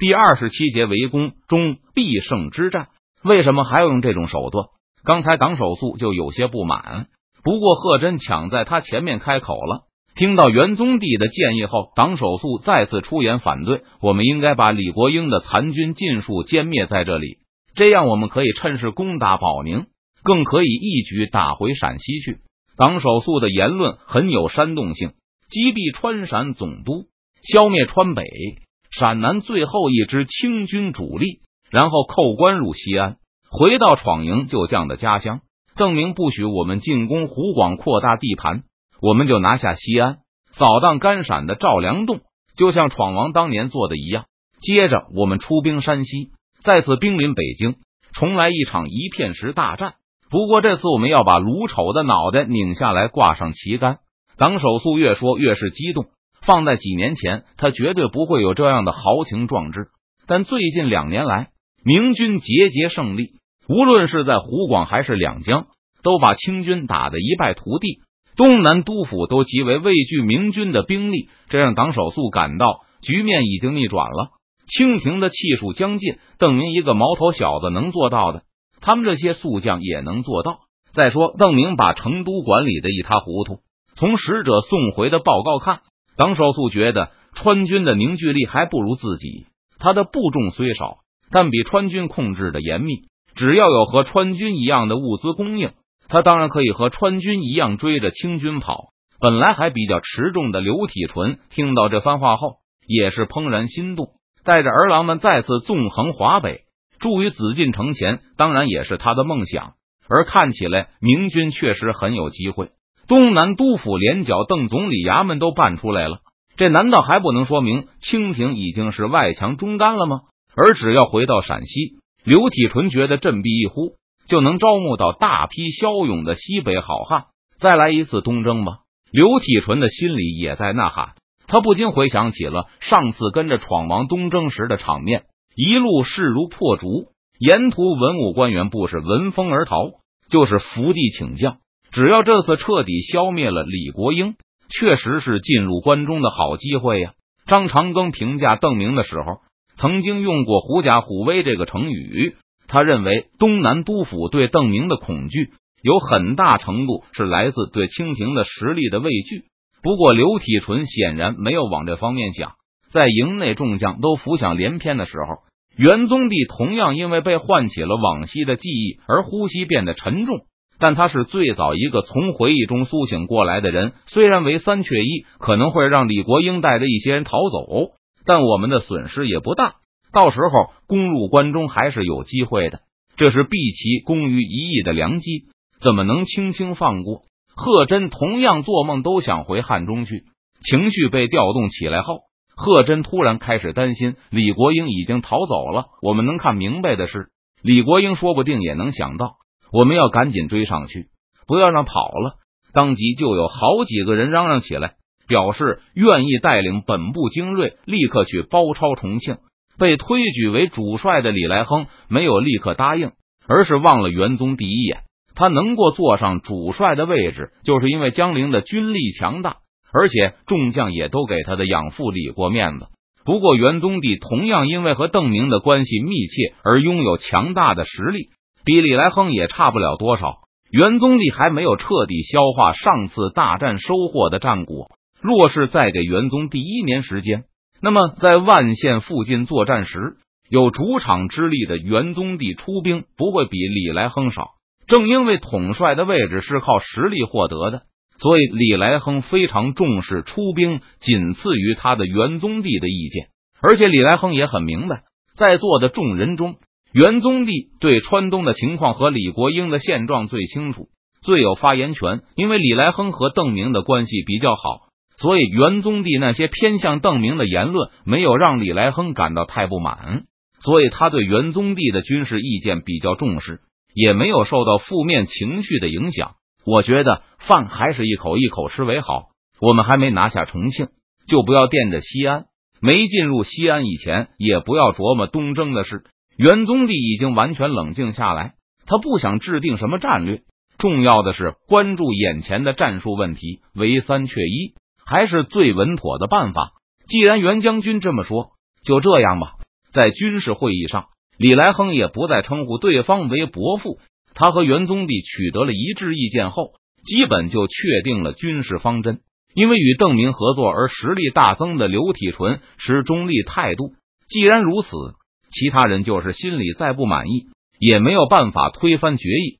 第二十七节围攻中必胜之战，为什么还要用这种手段？刚才党守素就有些不满，不过贺真抢在他前面开口了。听到元宗帝的建议后，党守素再次出言反对。我们应该把李国英的残军尽数歼灭在这里，这样我们可以趁势攻打保宁，更可以一举打回陕西去。党守素的言论很有煽动性，击毙川陕总督，消灭川北。陕南最后一支清军主力，然后扣关入西安，回到闯营旧将的家乡。邓明不许我们进攻湖广，扩大地盘，我们就拿下西安，扫荡甘陕的赵良栋，就像闯王当年做的一样。接着，我们出兵山西，再次兵临北京，重来一场一片石大战。不过这次我们要把卢丑的脑袋拧下来，挂上旗杆。党守素越说越是激动。放在几年前，他绝对不会有这样的豪情壮志。但最近两年来，明军节节胜利，无论是在湖广还是两江，都把清军打得一败涂地。东南督府都极为畏惧明军的兵力，这让党守素感到局面已经逆转了。清廷的气数将尽，邓明一个毛头小子能做到的，他们这些宿将也能做到。再说，邓明把成都管理的一塌糊涂，从使者送回的报告看。党少素觉得川军的凝聚力还不如自己，他的部众虽少，但比川军控制的严密。只要有和川军一样的物资供应，他当然可以和川军一样追着清军跑。本来还比较持重的刘体纯听到这番话后，也是怦然心动，带着儿郎们再次纵横华北，助于紫禁城前，当然也是他的梦想。而看起来，明军确实很有机会。东南督府连剿邓总理衙门都办出来了，这难道还不能说明清廷已经是外强中干了吗？而只要回到陕西，刘体纯觉得振臂一呼，就能招募到大批骁勇的西北好汉，再来一次东征吧。刘体纯的心里也在呐喊，他不禁回想起了上次跟着闯王东征时的场面，一路势如破竹，沿途文武官员不是闻风而逃，就是伏地请降。只要这次彻底消灭了李国英，确实是进入关中的好机会呀。张长庚评价邓明的时候，曾经用过“狐假虎威”这个成语。他认为东南督府对邓明的恐惧，有很大程度是来自对清廷的实力的畏惧。不过刘体纯显然没有往这方面想。在营内众将都浮想联翩的时候，元宗帝同样因为被唤起了往昔的记忆而呼吸变得沉重。但他是最早一个从回忆中苏醒过来的人。虽然为三缺一，可能会让李国英带着一些人逃走，但我们的损失也不大。到时候攻入关中还是有机会的。这是毕其攻于一役的良机，怎么能轻轻放过？贺真同样做梦都想回汉中去。情绪被调动起来后，贺真突然开始担心李国英已经逃走了。我们能看明白的是，李国英说不定也能想到。我们要赶紧追上去，不要让跑了。当即就有好几个人嚷嚷起来，表示愿意带领本部精锐立刻去包抄重庆。被推举为主帅的李来亨没有立刻答应，而是望了元宗第一眼。他能够坐上主帅的位置，就是因为江陵的军力强大，而且众将也都给他的养父李过面子。不过元宗帝同样因为和邓明的关系密切而拥有强大的实力。比李来亨也差不了多少。元宗帝还没有彻底消化上次大战收获的战果。若是再给元宗第一年时间，那么在万县附近作战时，有主场之力的元宗帝出兵不会比李来亨少。正因为统帅的位置是靠实力获得的，所以李来亨非常重视出兵，仅次于他的元宗帝的意见。而且李来亨也很明白，在座的众人中。元宗帝对川东的情况和李国英的现状最清楚，最有发言权。因为李来亨和邓明的关系比较好，所以元宗帝那些偏向邓明的言论没有让李来亨感到太不满，所以他对元宗帝的军事意见比较重视，也没有受到负面情绪的影响。我觉得饭还是一口一口吃为好。我们还没拿下重庆，就不要惦着西安；没进入西安以前，也不要琢磨东征的事。元宗帝已经完全冷静下来，他不想制定什么战略，重要的是关注眼前的战术问题，唯三缺一还是最稳妥的办法。既然袁将军这么说，就这样吧。在军事会议上，李来亨也不再称呼对方为伯父。他和元宗帝取得了一致意见后，基本就确定了军事方针。因为与邓明合作而实力大增的刘体纯持中立态度。既然如此，其他人就是心里再不满意，也没有办法推翻决议。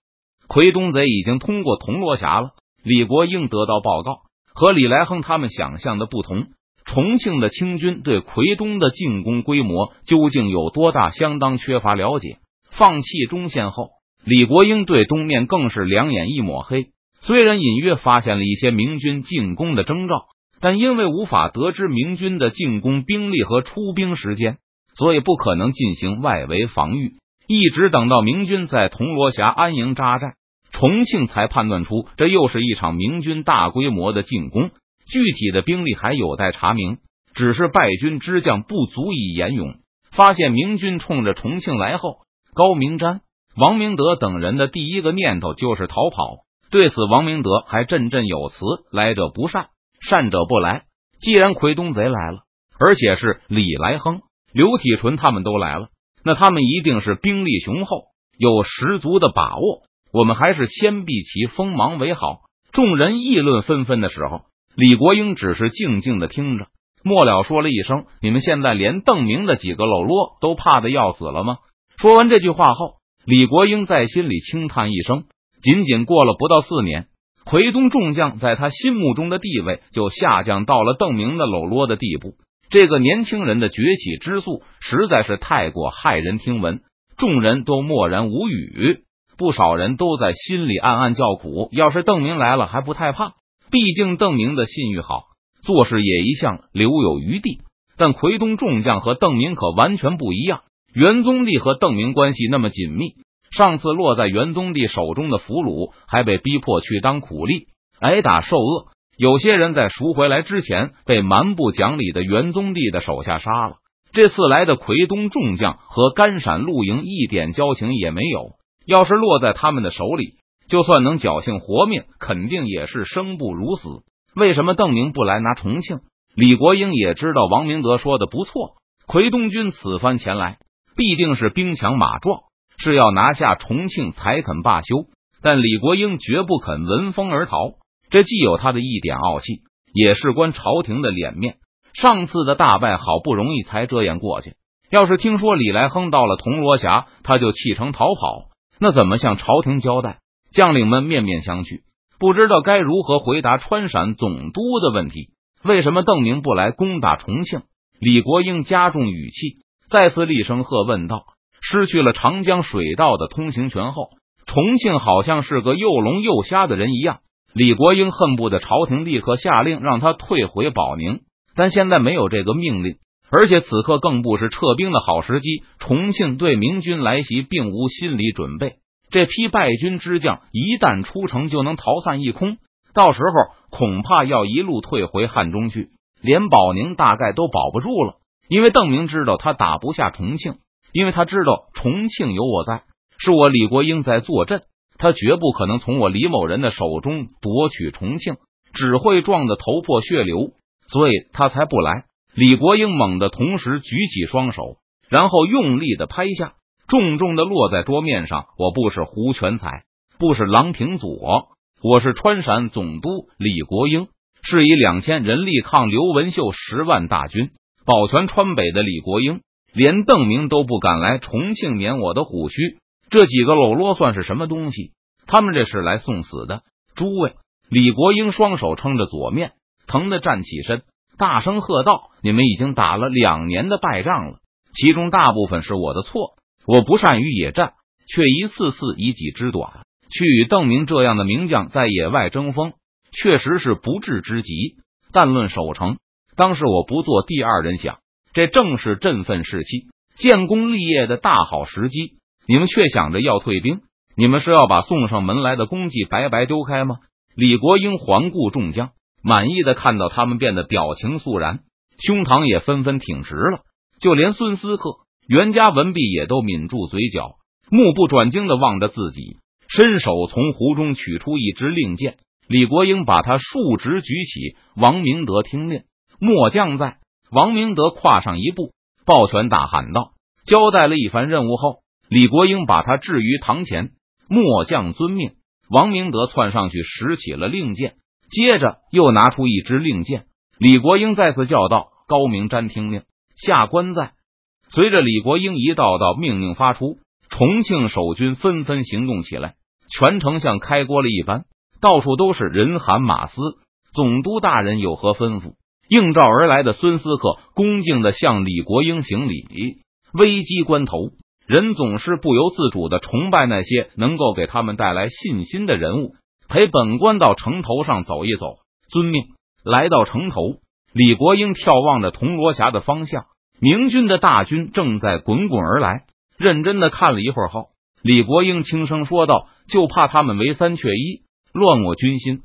奎东贼已经通过铜锣峡了。李国英得到报告，和李来亨他们想象的不同。重庆的清军对奎东的进攻规模究竟有多大，相当缺乏了解。放弃中线后，李国英对东面更是两眼一抹黑。虽然隐约发现了一些明军进攻的征兆，但因为无法得知明军的进攻兵力和出兵时间，所以不可能进行外围防御。一直等到明军在铜锣峡安营扎寨，重庆才判断出这又是一场明军大规模的进攻。具体的兵力还有待查明，只是败军之将不足以言勇。发现明军冲着重庆来后，高明瞻、王明德等人的第一个念头就是逃跑。对此，王明德还振振有词：“来者不善，善者不来。既然奎东贼来了，而且是李来亨、刘体纯他们都来了，那他们一定是兵力雄厚，有十足的把握。我们还是先避其锋芒为好。”众人议论纷纷的时候，李国英只是静静的听着，末了说了一声：“你们现在连邓明的几个喽啰都怕的要死了吗？”说完这句话后，李国英在心里轻叹一声。仅仅过了不到四年，奎东众将在他心目中的地位就下降到了邓明的喽啰的地步。这个年轻人的崛起之速实在是太过骇人听闻，众人都默然无语。不少人都在心里暗暗叫苦：要是邓明来了还不太怕，毕竟邓明的信誉好，做事也一向留有余地。但奎东众将和邓明可完全不一样，元宗帝和邓明关系那么紧密。上次落在元宗帝手中的俘虏，还被逼迫去当苦力，挨打受饿。有些人在赎回来之前，被蛮不讲理的元宗帝的手下杀了。这次来的奎东众将和甘陕露营一点交情也没有。要是落在他们的手里，就算能侥幸活命，肯定也是生不如死。为什么邓明不来拿重庆？李国英也知道王明德说的不错，奎东军此番前来，必定是兵强马壮。是要拿下重庆才肯罢休，但李国英绝不肯闻风而逃。这既有他的一点傲气，也事关朝廷的脸面。上次的大败好不容易才遮掩过去，要是听说李来亨到了铜锣峡，他就弃城逃跑，那怎么向朝廷交代？将领们面面相觑，不知道该如何回答川陕总督的问题。为什么邓明不来攻打重庆？李国英加重语气，再次厉声喝问道。失去了长江水道的通行权后，重庆好像是个又聋又瞎的人一样。李国英恨不得朝廷立刻下令让他退回保宁，但现在没有这个命令，而且此刻更不是撤兵的好时机。重庆对明军来袭并无心理准备，这批败军之将一旦出城，就能逃散一空，到时候恐怕要一路退回汉中去，连保宁大概都保不住了。因为邓明知道他打不下重庆。因为他知道重庆有我在，是我李国英在坐镇，他绝不可能从我李某人的手中夺取重庆，只会撞得头破血流，所以他才不来。李国英猛地同时举起双手，然后用力的拍下，重重的落在桌面上。我不是胡全才，不是郎平佐，我是川陕总督李国英，是以两千人力抗刘文秀十万大军，保全川北的李国英。连邓明都不敢来重庆撵我的虎须，这几个喽啰算是什么东西？他们这是来送死的！诸位，李国英双手撑着左面，疼的站起身，大声喝道：“你们已经打了两年的败仗了，其中大部分是我的错。我不善于野战，却一次次以己之短去与邓明这样的名将在野外争锋，确实是不智之极。但论守城，当时我不做第二人想。”这正是振奋士气、建功立业的大好时机，你们却想着要退兵？你们是要把送上门来的功绩白白丢开吗？李国英环顾众将，满意的看到他们变得表情肃然，胸膛也纷纷挺直了。就连孙思克、袁家文弼也都抿住嘴角，目不转睛的望着自己，伸手从壶中取出一支令箭。李国英把他竖直举起，王明德听令，末将在。王明德跨上一步，抱拳大喊道：“交代了一番任务后，李国英把他置于堂前，末将遵命。王明德窜上去拾起了令箭，接着又拿出一支令箭。李国英再次叫道：“高明瞻听命，下官在。”随着李国英一道道命令发出，重庆守军纷纷行动起来，全城像开锅了一般，到处都是人喊马嘶。总督大人有何吩咐？应召而来的孙思克恭敬的向李国英行礼。危机关头。人总是不由自主的崇拜那些能够给他们带来信心的人物。陪本官到城头上走一走。遵命。来到城头，李国英眺望着铜锣峡的方向，明军的大军正在滚滚而来。认真的看了一会儿后，李国英轻声说道：“就怕他们为三缺一，乱我军心。